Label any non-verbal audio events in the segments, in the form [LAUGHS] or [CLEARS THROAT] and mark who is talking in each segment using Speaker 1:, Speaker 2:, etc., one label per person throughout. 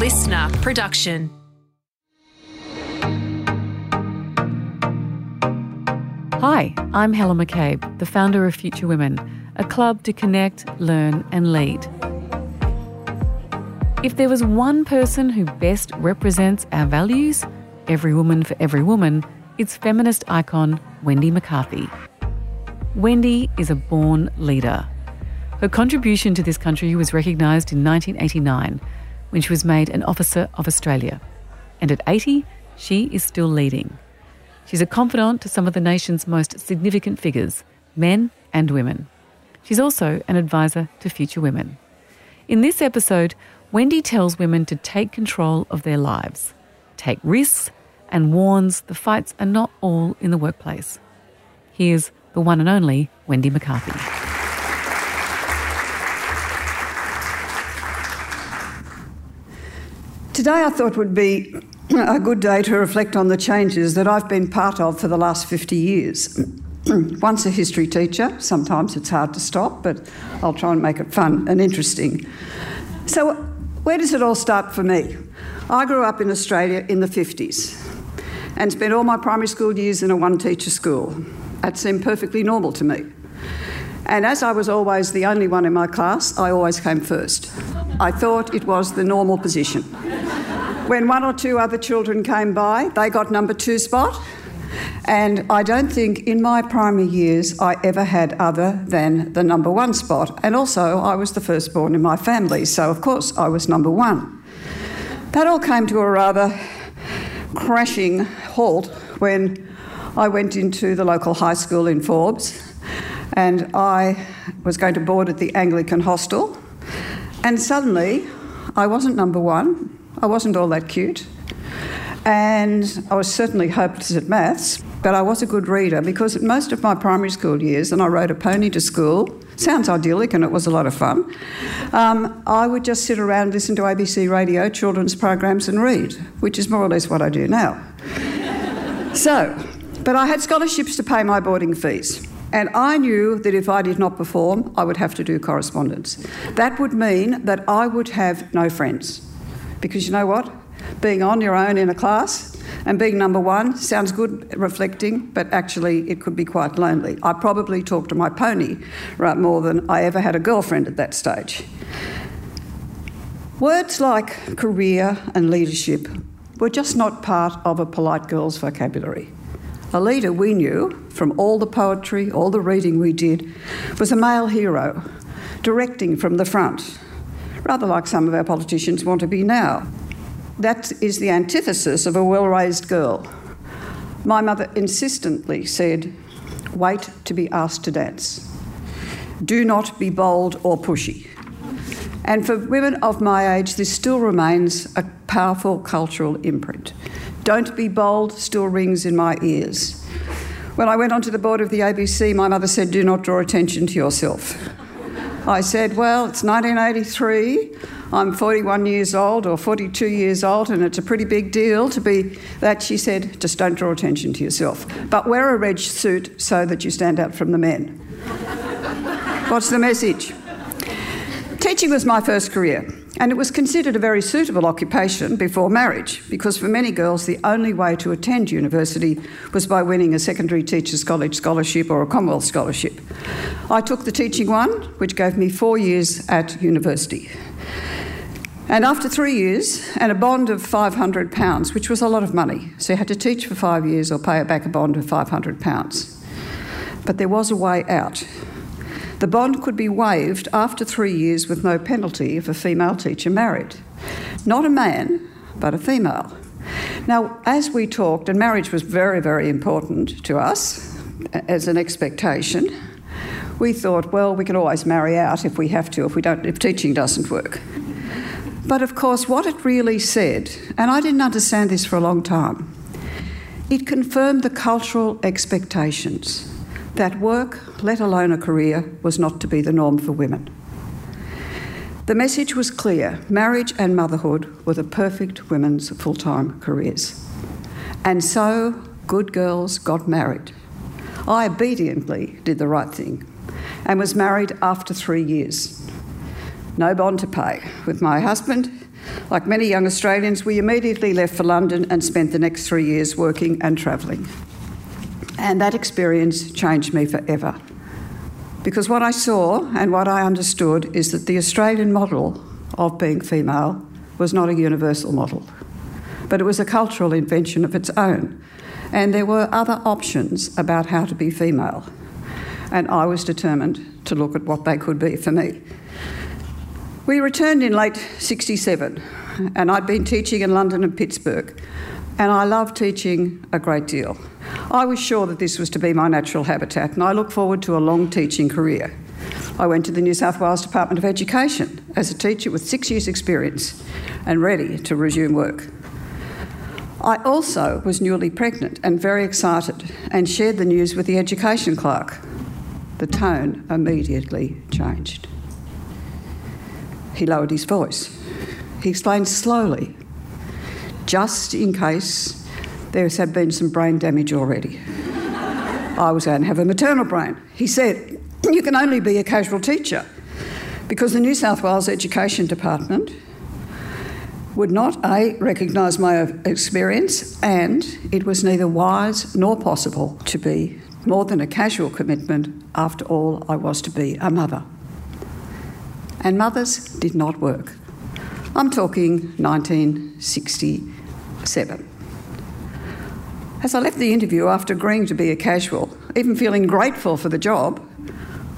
Speaker 1: listener production.
Speaker 2: Hi, I'm Helen McCabe, the founder of Future Women, a club to connect, learn, and lead. If there was one person who best represents our values, every woman for every woman, it's feminist icon Wendy McCarthy. Wendy is a born leader. Her contribution to this country was recognised in 1989 when she was made an Officer of Australia. And at 80, she is still leading. She's a confidant to some of the nation's most significant figures, men and women. She's also an advisor to future women. In this episode, Wendy tells women to take control of their lives, take risks, and warns the fights are not all in the workplace. Here's the one and only Wendy McCarthy.
Speaker 3: Today I thought would be a good day to reflect on the changes that I've been part of for the last 50 years. [CLEARS THROAT] Once a history teacher, sometimes it's hard to stop, but I'll try and make it fun and interesting. So, where does it all start for me? I grew up in Australia in the 50s and spent all my primary school years in a one teacher school. That seemed perfectly normal to me. And as I was always the only one in my class, I always came first. I thought it was the normal position. When one or two other children came by, they got number two spot. And I don't think in my primary years I ever had other than the number one spot. And also, I was the firstborn in my family, so of course I was number one. That all came to a rather crashing halt when I went into the local high school in Forbes and I was going to board at the Anglican hostel. And suddenly, I wasn't number one, I wasn't all that cute, and I was certainly hopeless at maths, but I was a good reader because most of my primary school years, and I rode a pony to school, sounds idyllic and it was a lot of fun, um, I would just sit around, listen to ABC radio, children's programs, and read, which is more or less what I do now. [LAUGHS] so, but I had scholarships to pay my boarding fees. And I knew that if I did not perform, I would have to do correspondence. That would mean that I would have no friends. Because you know what? Being on your own in a class and being number one sounds good reflecting, but actually it could be quite lonely. I probably talked to my pony right more than I ever had a girlfriend at that stage. Words like career and leadership were just not part of a polite girl's vocabulary. A leader we knew, from all the poetry, all the reading we did, was a male hero, directing from the front, rather like some of our politicians want to be now. That is the antithesis of a well raised girl. My mother insistently said, Wait to be asked to dance. Do not be bold or pushy. And for women of my age, this still remains a powerful cultural imprint. Don't be bold still rings in my ears. When I went onto the board of the ABC, my mother said, Do not draw attention to yourself. I said, Well, it's 1983. I'm 41 years old or 42 years old, and it's a pretty big deal to be that. She said, Just don't draw attention to yourself. But wear a red suit so that you stand out from the men. [LAUGHS] What's the message? Teaching was my first career, and it was considered a very suitable occupation before marriage because for many girls the only way to attend university was by winning a secondary teachers college scholarship or a Commonwealth scholarship. I took the teaching one, which gave me four years at university. And after three years and a bond of £500, which was a lot of money, so you had to teach for five years or pay back a bond of £500. But there was a way out. The bond could be waived after three years with no penalty if a female teacher married. Not a man, but a female. Now, as we talked, and marriage was very, very important to us as an expectation, we thought, well, we can always marry out if we have to, if we don't, if teaching doesn't work. But of course, what it really said, and I didn't understand this for a long time, it confirmed the cultural expectations that work, let alone a career, was not to be the norm for women. The message was clear marriage and motherhood were the perfect women's full time careers. And so, good girls got married. I obediently did the right thing and was married after three years. No bond to pay with my husband. Like many young Australians, we immediately left for London and spent the next three years working and travelling. And that experience changed me forever. Because what I saw and what I understood is that the Australian model of being female was not a universal model, but it was a cultural invention of its own. And there were other options about how to be female. And I was determined to look at what they could be for me. We returned in late 67, and I'd been teaching in London and Pittsburgh, and I loved teaching a great deal. I was sure that this was to be my natural habitat, and I look forward to a long teaching career. I went to the New South Wales Department of Education as a teacher with six years' experience and ready to resume work. I also was newly pregnant and very excited and shared the news with the education clerk. The tone immediately changed. He lowered his voice. He explained slowly, just in case there had been some brain damage already. I was going to have a maternal brain. He said, You can only be a casual teacher because the New South Wales Education Department would not A, recognise my experience, and it was neither wise nor possible to be more than a casual commitment. After all, I was to be a mother. And mothers did not work. I'm talking 1967. As I left the interview after agreeing to be a casual, even feeling grateful for the job,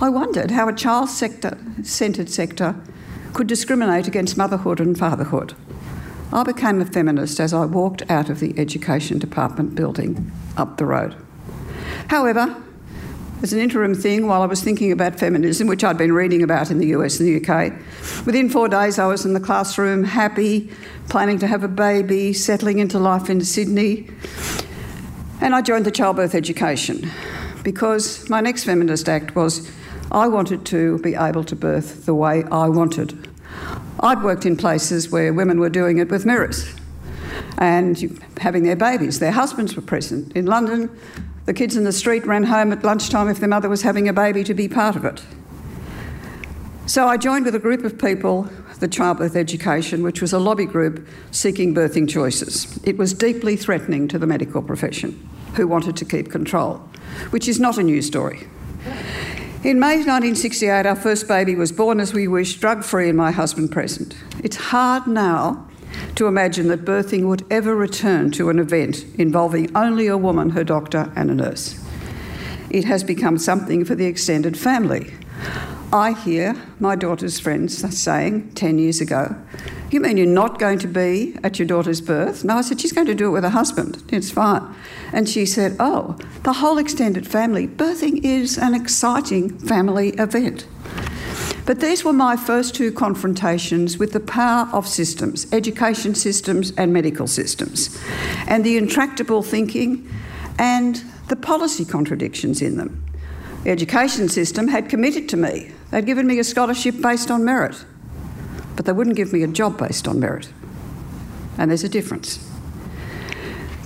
Speaker 3: I wondered how a child centred sector could discriminate against motherhood and fatherhood. I became a feminist as I walked out of the Education Department building up the road. However, as an interim thing, while I was thinking about feminism, which I'd been reading about in the US and the UK, within four days I was in the classroom, happy, planning to have a baby, settling into life in Sydney. And I joined the childbirth education because my next feminist act was I wanted to be able to birth the way I wanted I'd worked in places where women were doing it with mirrors and having their babies. Their husbands were present. In London, the kids in the street ran home at lunchtime if their mother was having a baby to be part of it. So I joined with a group of people, the Childbirth Education, which was a lobby group seeking birthing choices. It was deeply threatening to the medical profession, who wanted to keep control, which is not a new story. In May 1968, our first baby was born as we wished, drug free, and my husband present. It's hard now to imagine that birthing would ever return to an event involving only a woman, her doctor, and a nurse. It has become something for the extended family. I hear my daughter's friends saying 10 years ago, You mean you're not going to be at your daughter's birth? No, I said, She's going to do it with her husband. It's fine. And she said, Oh, the whole extended family. Birthing is an exciting family event. But these were my first two confrontations with the power of systems, education systems and medical systems, and the intractable thinking and the policy contradictions in them. The education system had committed to me. They'd given me a scholarship based on merit, but they wouldn't give me a job based on merit. And there's a difference.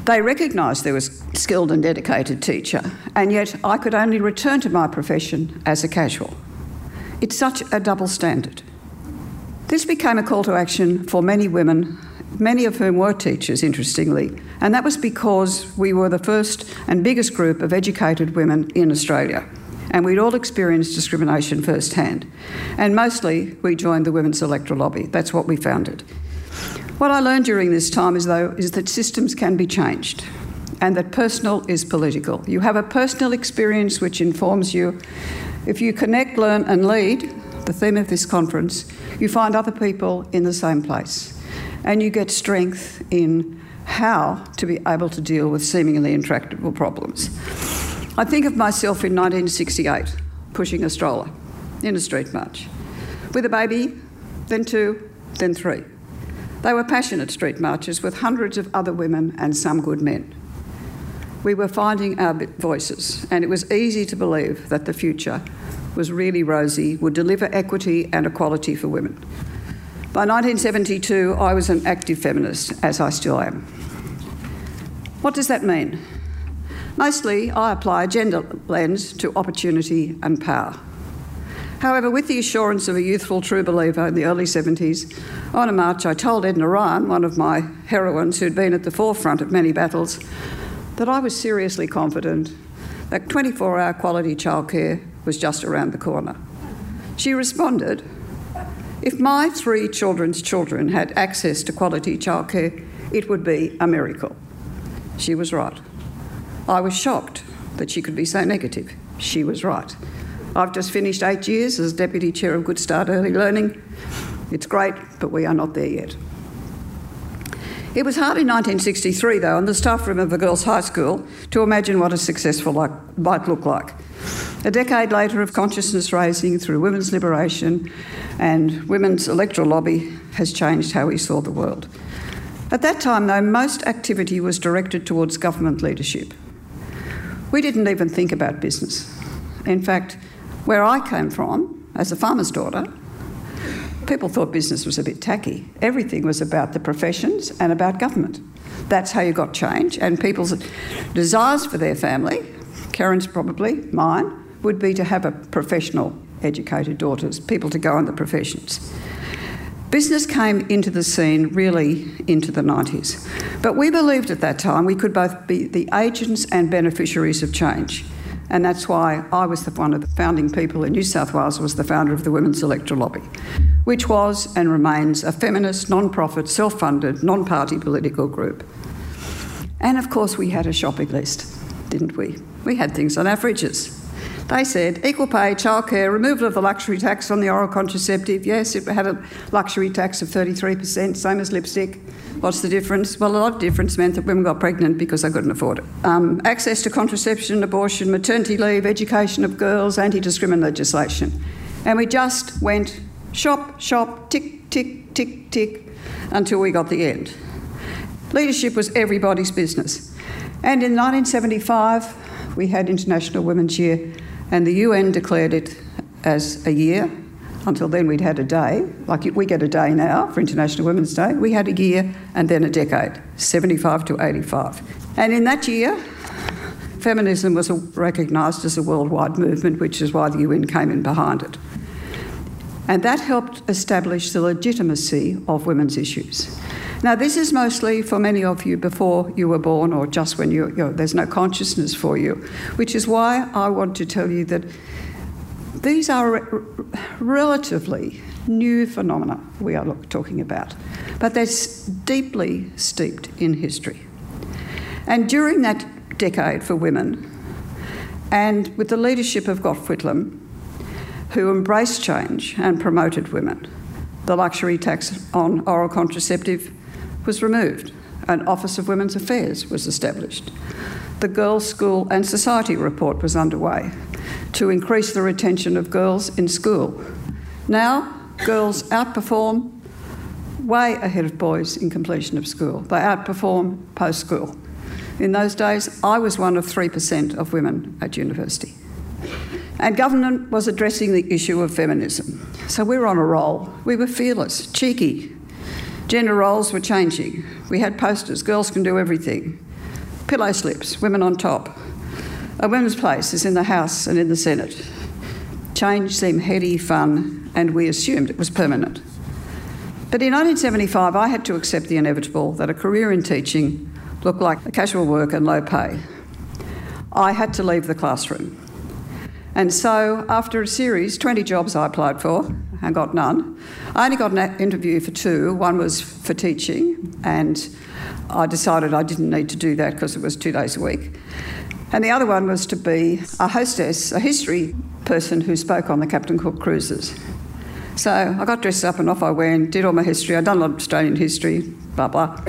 Speaker 3: They recognised there was a skilled and dedicated teacher, and yet I could only return to my profession as a casual. It's such a double standard. This became a call to action for many women, many of whom were teachers, interestingly, and that was because we were the first and biggest group of educated women in Australia and we'd all experienced discrimination firsthand. And mostly we joined the Women's Electoral Lobby. That's what we founded. What I learned during this time is, though, is that systems can be changed and that personal is political. You have a personal experience which informs you. If you connect, learn, and lead, the theme of this conference, you find other people in the same place. And you get strength in how to be able to deal with seemingly intractable problems. I think of myself in 1968 pushing a stroller in a street march with a baby, then two, then three. They were passionate street marches with hundreds of other women and some good men. We were finding our voices, and it was easy to believe that the future was really rosy, would deliver equity and equality for women. By 1972, I was an active feminist, as I still am. What does that mean? Mostly, I apply a gender lens to opportunity and power. However, with the assurance of a youthful true believer in the early 70s, on a march I told Edna Ryan, one of my heroines who'd been at the forefront of many battles, that I was seriously confident that 24 hour quality childcare was just around the corner. She responded, If my three children's children had access to quality childcare, it would be a miracle. She was right. I was shocked that she could be so negative. She was right. I've just finished eight years as Deputy Chair of Good Start Early Learning. It's great, but we are not there yet. It was hard in 1963, though, in the staff room of a girls' high school to imagine what a successful like, might look like. A decade later of consciousness raising through women's liberation and women's electoral lobby has changed how we saw the world. At that time, though, most activity was directed towards government leadership. We didn't even think about business. In fact, where I came from, as a farmer's daughter, people thought business was a bit tacky. Everything was about the professions and about government. That's how you got change, and people's desires for their family, Karen's probably, mine, would be to have a professional, educated daughters, people to go in the professions. Business came into the scene really into the 90s. But we believed at that time we could both be the agents and beneficiaries of change. And that's why I was the, one of the founding people in New South Wales, was the founder of the Women's Electoral Lobby, which was and remains a feminist, non profit, self funded, non party political group. And of course, we had a shopping list, didn't we? We had things on our fridges. They said equal pay, childcare, removal of the luxury tax on the oral contraceptive. Yes, it had a luxury tax of 33%, same as lipstick. What's the difference? Well, a lot of difference meant that women got pregnant because they couldn't afford it. Um, access to contraception, abortion, maternity leave, education of girls, anti discrimination legislation. And we just went shop, shop, tick, tick, tick, tick until we got the end. Leadership was everybody's business. And in 1975, we had International Women's Year and the UN declared it as a year. Until then, we'd had a day, like we get a day now for International Women's Day. We had a year and then a decade, 75 to 85. And in that year, feminism was recognised as a worldwide movement, which is why the UN came in behind it. And that helped establish the legitimacy of women's issues. Now, this is mostly for many of you before you were born or just when you, you know, there's no consciousness for you, which is why I want to tell you that these are re- relatively new phenomena we are talking about, but they're deeply steeped in history. And during that decade for women, and with the leadership of Gough Whitlam, who embraced change and promoted women, the luxury tax on oral contraceptive was removed. An Office of Women's Affairs was established. The Girls' School and Society report was underway to increase the retention of girls in school. Now, girls outperform way ahead of boys in completion of school. They outperform post school. In those days, I was one of 3% of women at university. And government was addressing the issue of feminism. So we were on a roll. We were fearless, cheeky, Gender roles were changing. We had posters girls can do everything. Pillow slips, women on top. A women's place is in the House and in the Senate. Change seemed heady, fun, and we assumed it was permanent. But in 1975, I had to accept the inevitable that a career in teaching looked like casual work and low pay. I had to leave the classroom. And so, after a series, 20 jobs I applied for, and got none. I only got an interview for two. One was for teaching, and I decided I didn't need to do that because it was two days a week. And the other one was to be a hostess, a history person who spoke on the Captain Cook cruises. So I got dressed up and off I went, did all my history. I'd done a lot of Australian history, blah, blah.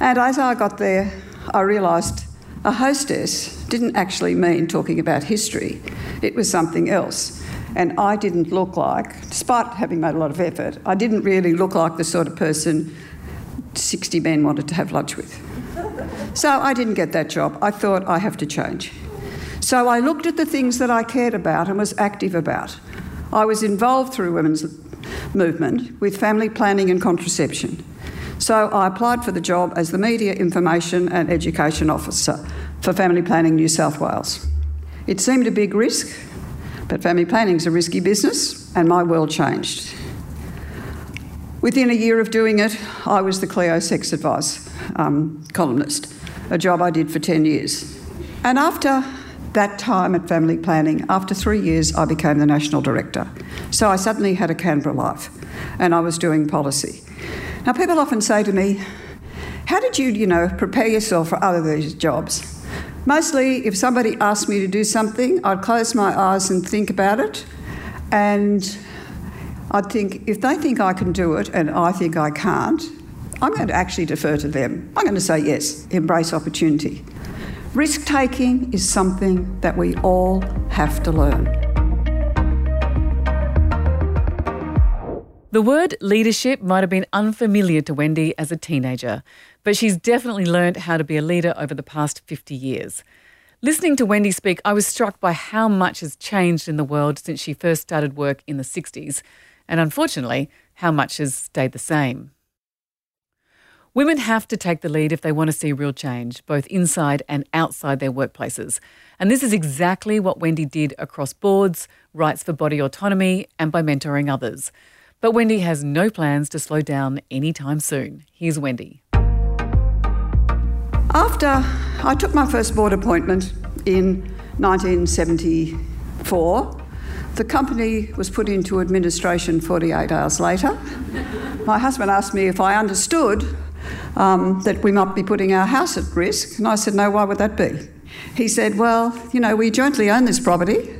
Speaker 3: And as I got there, I realised a hostess didn't actually mean talking about history, it was something else and I didn't look like, despite having made a lot of effort, I didn't really look like the sort of person 60 men wanted to have lunch with. So I didn't get that job. I thought I have to change. So I looked at the things that I cared about and was active about. I was involved through women's movement with family planning and contraception. So I applied for the job as the Media Information and Education Officer for Family Planning New South Wales. It seemed a big risk, But family planning is a risky business, and my world changed. Within a year of doing it, I was the Cleo sex advice um, columnist, a job I did for 10 years. And after that time at family planning, after three years, I became the national director. So I suddenly had a Canberra life and I was doing policy. Now, people often say to me, How did you, you know, prepare yourself for other these jobs? Mostly, if somebody asked me to do something, I'd close my eyes and think about it. And I'd think, if they think I can do it and I think I can't, I'm going to actually defer to them. I'm going to say yes, embrace opportunity. Risk taking is something that we all have to learn.
Speaker 2: The word leadership might have been unfamiliar to Wendy as a teenager, but she's definitely learned how to be a leader over the past 50 years. Listening to Wendy speak, I was struck by how much has changed in the world since she first started work in the 60s, and unfortunately, how much has stayed the same. Women have to take the lead if they want to see real change, both inside and outside their workplaces. And this is exactly what Wendy did across boards, rights for body autonomy, and by mentoring others. But Wendy has no plans to slow down anytime soon. Here's Wendy.
Speaker 3: After I took my first board appointment in 1974, the company was put into administration 48 hours later. My husband asked me if I understood um, that we might be putting our house at risk. And I said, No, why would that be? He said, Well, you know, we jointly own this property.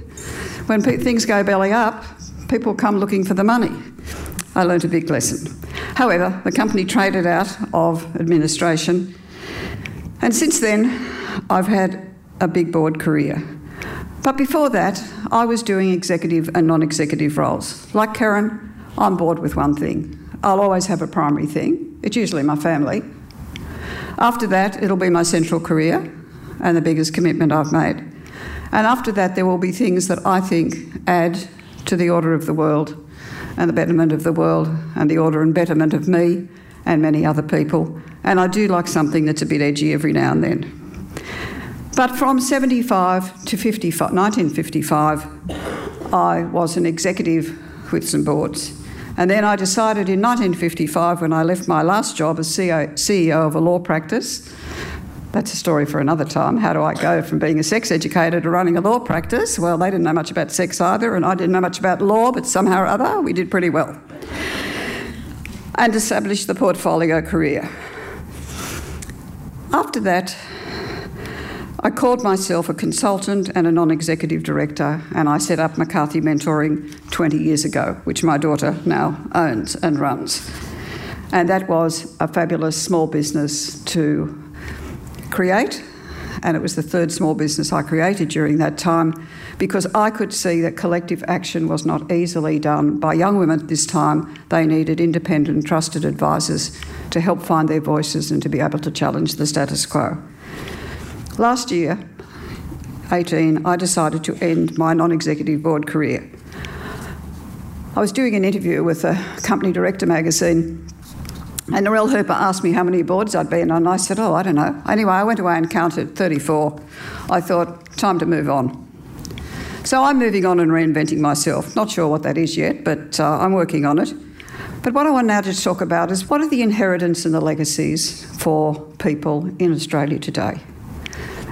Speaker 3: When pe- things go belly up, people come looking for the money. I learnt a big lesson. However, the company traded out of administration, and since then, I've had a big board career. But before that, I was doing executive and non executive roles. Like Karen, I'm bored with one thing. I'll always have a primary thing, it's usually my family. After that, it'll be my central career and the biggest commitment I've made. And after that, there will be things that I think add to the order of the world and the betterment of the world and the order and betterment of me and many other people. And I do like something that's a bit edgy every now and then. But from 75 to 55, 1955, I was an executive with some boards. And then I decided in 1955, when I left my last job as CEO of a law practice, that's a story for another time. How do I go from being a sex educator to running a law practice? Well, they didn't know much about sex either, and I didn't know much about law, but somehow or other we did pretty well. And established the portfolio career. After that, I called myself a consultant and a non executive director, and I set up McCarthy Mentoring 20 years ago, which my daughter now owns and runs. And that was a fabulous small business to create, and it was the third small business I created during that time because I could see that collective action was not easily done by young women at this time. They needed independent, trusted advisors to help find their voices and to be able to challenge the status quo. Last year, 18, I decided to end my non executive board career. I was doing an interview with a company director magazine, and Narelle Hooper asked me how many boards I'd been on. And I said, Oh, I don't know. Anyway, I went away and counted 34. I thought, time to move on. So I'm moving on and reinventing myself. Not sure what that is yet, but uh, I'm working on it. But what I want now to talk about is what are the inheritance and the legacies for people in Australia today?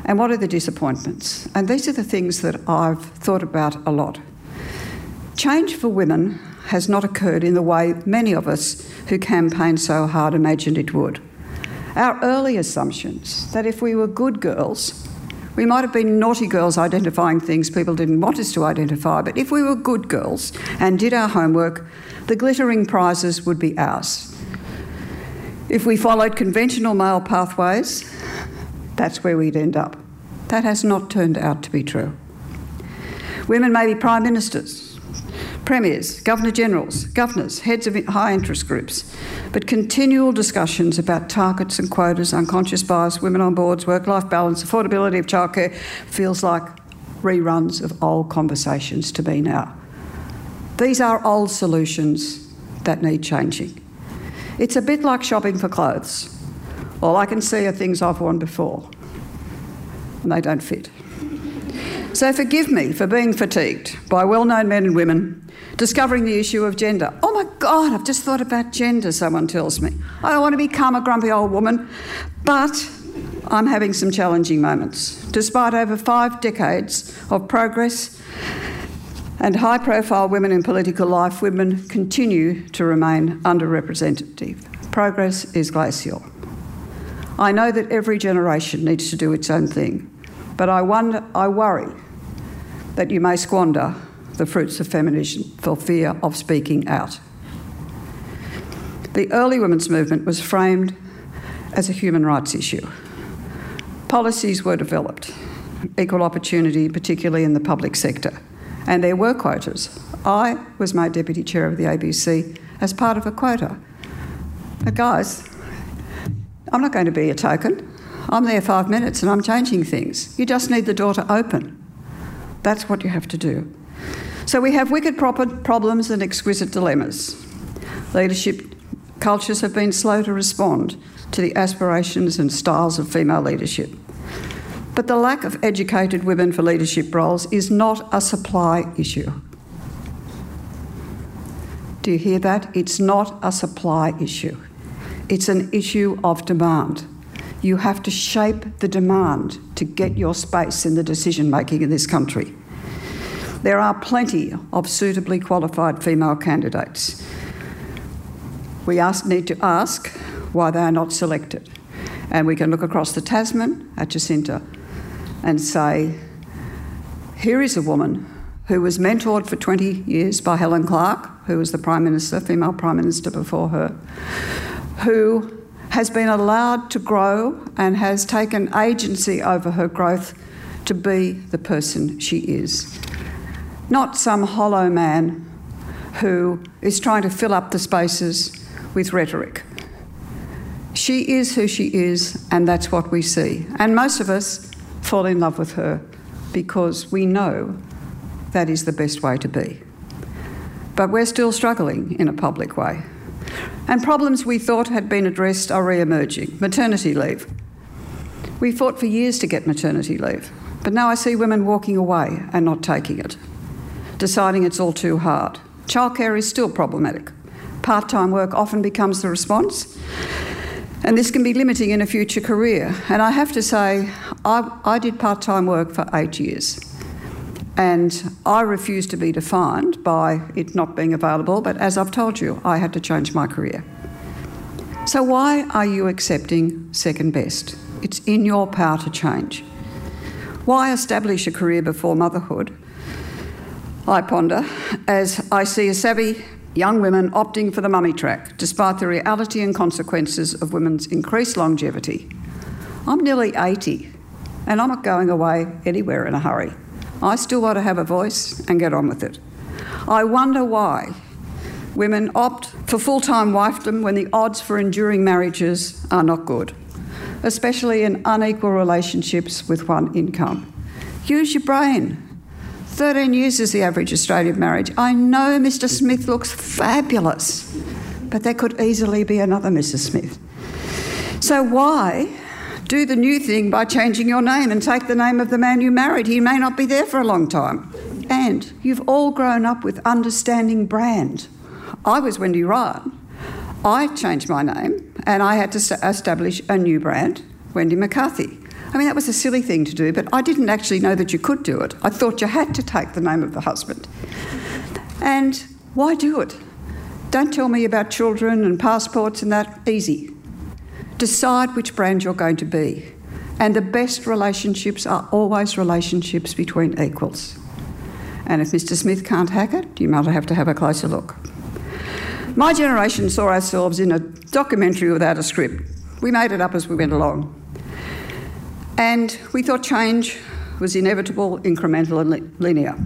Speaker 3: And what are the disappointments? And these are the things that I've thought about a lot. Change for women has not occurred in the way many of us who campaigned so hard imagined it would. Our early assumptions that if we were good girls, we might have been naughty girls identifying things people didn't want us to identify, but if we were good girls and did our homework, the glittering prizes would be ours. If we followed conventional male pathways, that's where we'd end up. That has not turned out to be true. Women may be prime ministers, premiers, governor generals, governors, heads of high interest groups, but continual discussions about targets and quotas, unconscious bias, women on boards, work life balance, affordability of childcare feels like reruns of old conversations to me now. These are old solutions that need changing. It's a bit like shopping for clothes. All I can see are things I've worn before, and they don't fit. So forgive me for being fatigued by well known men and women discovering the issue of gender. Oh my God, I've just thought about gender, someone tells me. I don't want to become a grumpy old woman, but I'm having some challenging moments. Despite over five decades of progress and high profile women in political life, women continue to remain underrepresented. Progress is glacial. I know that every generation needs to do its own thing, but I, wonder, I worry that you may squander the fruits of feminism for fear of speaking out. The early women's movement was framed as a human rights issue. Policies were developed, equal opportunity, particularly in the public sector, and there were quotas. I was made deputy chair of the ABC as part of a quota. But guys, I'm not going to be a token. I'm there five minutes and I'm changing things. You just need the door to open. That's what you have to do. So we have wicked problems and exquisite dilemmas. Leadership cultures have been slow to respond to the aspirations and styles of female leadership. But the lack of educated women for leadership roles is not a supply issue. Do you hear that? It's not a supply issue. It's an issue of demand. You have to shape the demand to get your space in the decision making in this country. There are plenty of suitably qualified female candidates. We ask, need to ask why they are not selected. And we can look across the Tasman at Jacinda and say, here is a woman who was mentored for 20 years by Helen Clark, who was the Prime Minister, female Prime Minister before her, who has been allowed to grow and has taken agency over her growth to be the person she is. Not some hollow man who is trying to fill up the spaces with rhetoric. She is who she is, and that's what we see. And most of us fall in love with her because we know that is the best way to be. But we're still struggling in a public way. And problems we thought had been addressed are re emerging. Maternity leave. We fought for years to get maternity leave, but now I see women walking away and not taking it, deciding it's all too hard. Childcare is still problematic. Part time work often becomes the response, and this can be limiting in a future career. And I have to say, I, I did part time work for eight years. And I refused to be defined by it not being available, but as I've told you, I had to change my career. So, why are you accepting second best? It's in your power to change. Why establish a career before motherhood? I ponder as I see a savvy young women opting for the mummy track, despite the reality and consequences of women's increased longevity. I'm nearly 80, and I'm not going away anywhere in a hurry. I still want to have a voice and get on with it. I wonder why women opt for full time wifedom when the odds for enduring marriages are not good, especially in unequal relationships with one income. Use your brain. 13 years is the average Australian marriage. I know Mr. Smith looks fabulous, but there could easily be another Mrs. Smith. So, why do the new thing by changing your name and take the name of the man you married. He may not be there for a long time. And you've all grown up with understanding brand. I was Wendy Ryan. I changed my name and I had to establish a new brand, Wendy McCarthy. I mean, that was a silly thing to do, but I didn't actually know that you could do it. I thought you had to take the name of the husband. And why do it? Don't tell me about children and passports and that. Easy. Decide which brand you're going to be. And the best relationships are always relationships between equals. And if Mr. Smith can't hack it, you might have to have a closer look. My generation saw ourselves in a documentary without a script. We made it up as we went along. And we thought change was inevitable, incremental, and linear.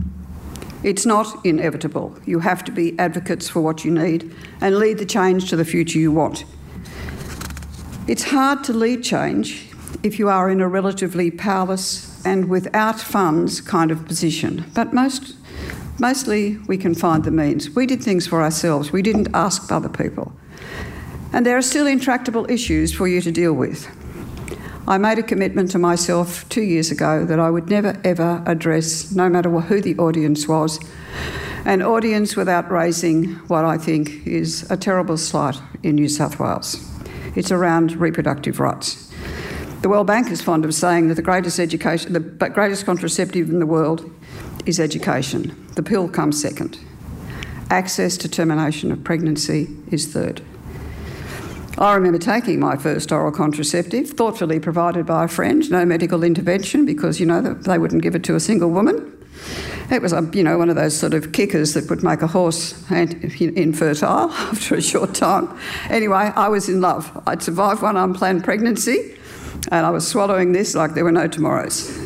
Speaker 3: It's not inevitable. You have to be advocates for what you need and lead the change to the future you want. It's hard to lead change if you are in a relatively powerless and without funds kind of position, but most, mostly we can find the means. We did things for ourselves, we didn't ask other people. And there are still intractable issues for you to deal with. I made a commitment to myself two years ago that I would never ever address, no matter who the audience was, an audience without raising what I think is a terrible slight in New South Wales. It's around reproductive rights. The World Bank is fond of saying that the greatest education, the greatest contraceptive in the world is education. The pill comes second. Access to termination of pregnancy is third. I remember taking my first oral contraceptive, thoughtfully provided by a friend, no medical intervention because, you know, they wouldn't give it to a single woman. It was, you know, one of those sort of kickers that would make a horse infertile [LAUGHS] after a short time. Anyway, I was in love. I'd survived one unplanned pregnancy and I was swallowing this like there were no tomorrows.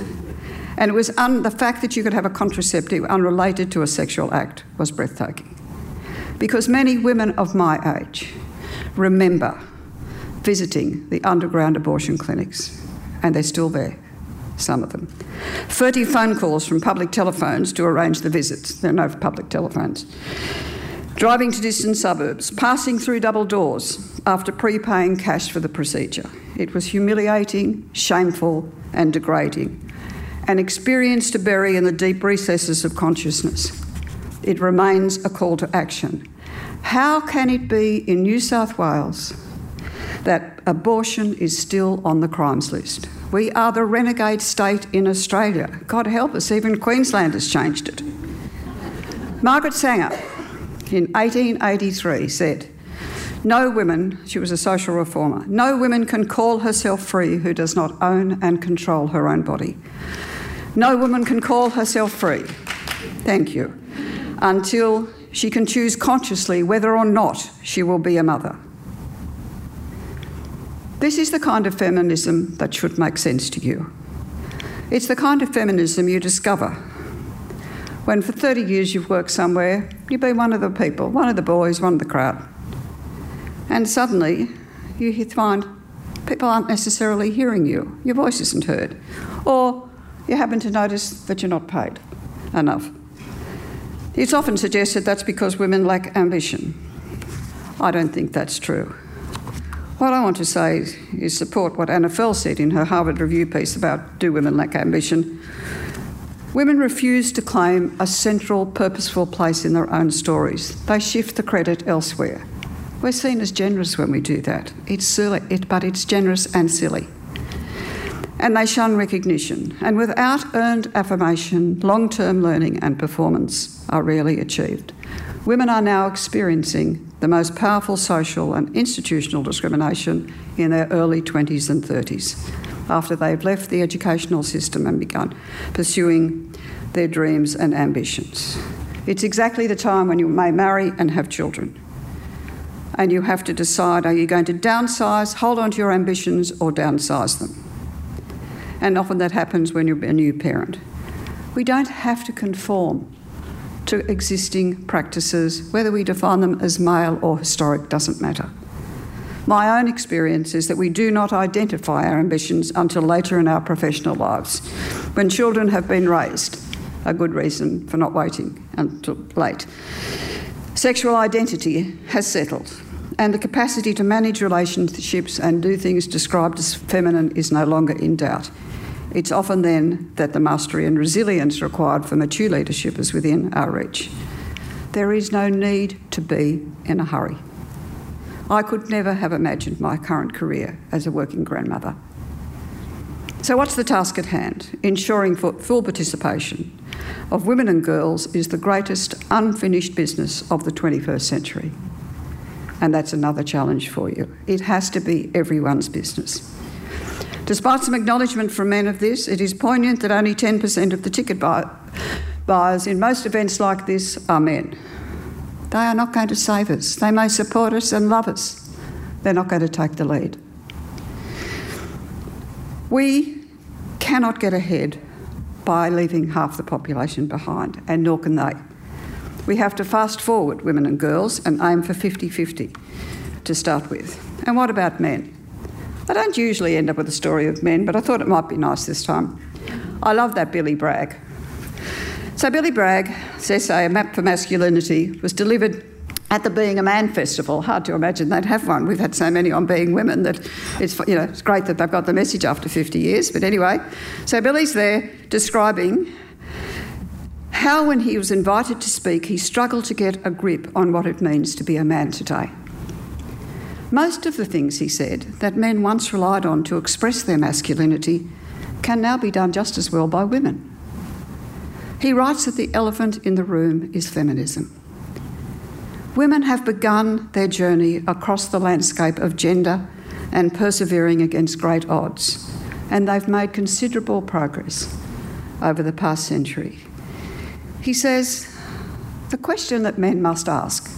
Speaker 3: And it was un- the fact that you could have a contraceptive unrelated to a sexual act was breathtaking. Because many women of my age, remember visiting the underground abortion clinics, and they're still there, some of them. 30 phone calls from public telephones to arrange the visits. There are no public telephones. Driving to distant suburbs, passing through double doors after prepaying cash for the procedure. It was humiliating, shameful, and degrading. An experience to bury in the deep recesses of consciousness. It remains a call to action how can it be in New South Wales that abortion is still on the crimes list? We are the renegade state in Australia. God help us, even Queensland has changed it. Margaret Sanger in 1883 said, No woman, she was a social reformer, no woman can call herself free who does not own and control her own body. No woman can call herself free, thank you, until she can choose consciously whether or not she will be a mother. This is the kind of feminism that should make sense to you. It's the kind of feminism you discover when for 30 years you've worked somewhere, you've been one of the people, one of the boys, one of the crowd. And suddenly you find people aren't necessarily hearing you, your voice isn't heard, or you happen to notice that you're not paid enough. It's often suggested that's because women lack ambition. I don't think that's true. What I want to say is support what Anna Fels said in her Harvard Review piece about Do Women Lack Ambition? Women refuse to claim a central, purposeful place in their own stories. They shift the credit elsewhere. We're seen as generous when we do that. It's silly, it, but it's generous and silly and they shun recognition. And without earned affirmation, long term learning and performance are rarely achieved. Women are now experiencing the most powerful social and institutional discrimination in their early 20s and 30s after they've left the educational system and begun pursuing their dreams and ambitions. It's exactly the time when you may marry and have children. And you have to decide are you going to downsize, hold on to your ambitions, or downsize them? and often that happens when you're a new parent. We don't have to conform to existing practices, whether we define them as male or historic doesn't matter. My own experience is that we do not identify our ambitions until later in our professional lives, when children have been raised, a good reason for not waiting until late. Sexual identity has settled, and the capacity to manage relationships and do things described as feminine is no longer in doubt. It's often then that the mastery and resilience required for mature leadership is within our reach. There is no need to be in a hurry. I could never have imagined my current career as a working grandmother. So, what's the task at hand? Ensuring full participation of women and girls is the greatest unfinished business of the 21st century. And that's another challenge for you. It has to be everyone's business. Despite some acknowledgement from men of this, it is poignant that only 10% of the ticket buy- buyers in most events like this are men. They are not going to save us. They may support us and love us. They're not going to take the lead. We cannot get ahead by leaving half the population behind, and nor can they. We have to fast forward women and girls and aim for 50 50 to start with. And what about men? I don't usually end up with a story of men, but I thought it might be nice this time. I love that Billy Bragg. So, Billy Bragg's essay, A Map for Masculinity, was delivered at the Being a Man Festival. Hard to imagine they'd have one. We've had so many on being women that it's, you know, it's great that they've got the message after 50 years. But anyway, so Billy's there describing how, when he was invited to speak, he struggled to get a grip on what it means to be a man today. Most of the things, he said, that men once relied on to express their masculinity can now be done just as well by women. He writes that the elephant in the room is feminism. Women have begun their journey across the landscape of gender and persevering against great odds, and they've made considerable progress over the past century. He says, The question that men must ask,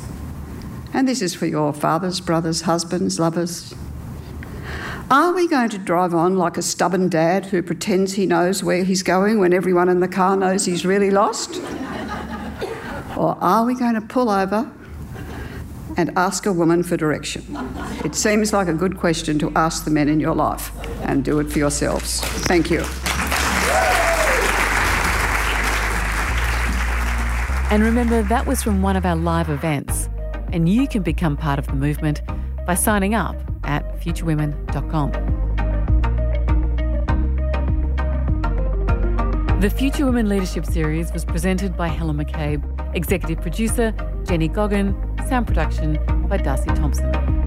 Speaker 3: and this is for your fathers, brothers, husbands, lovers, are we going to drive on like a stubborn dad who pretends he knows where he's going when everyone in the car knows he's really lost? or are we going to pull over and ask a woman for direction? It seems like a good question to ask the men in your life and do it for yourselves. Thank you.
Speaker 2: And remember, that was from one of our live events. And you can become part of the movement by signing up at futurewomen.com. The Future Women Leadership Series was presented by Helen McCabe, executive producer Jenny Goggin, sound production by Darcy Thompson.